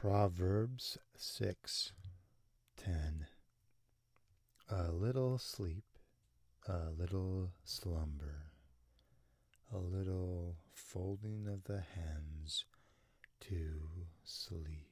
Proverbs 6:10 A little sleep, a little slumber, a little folding of the hands to sleep.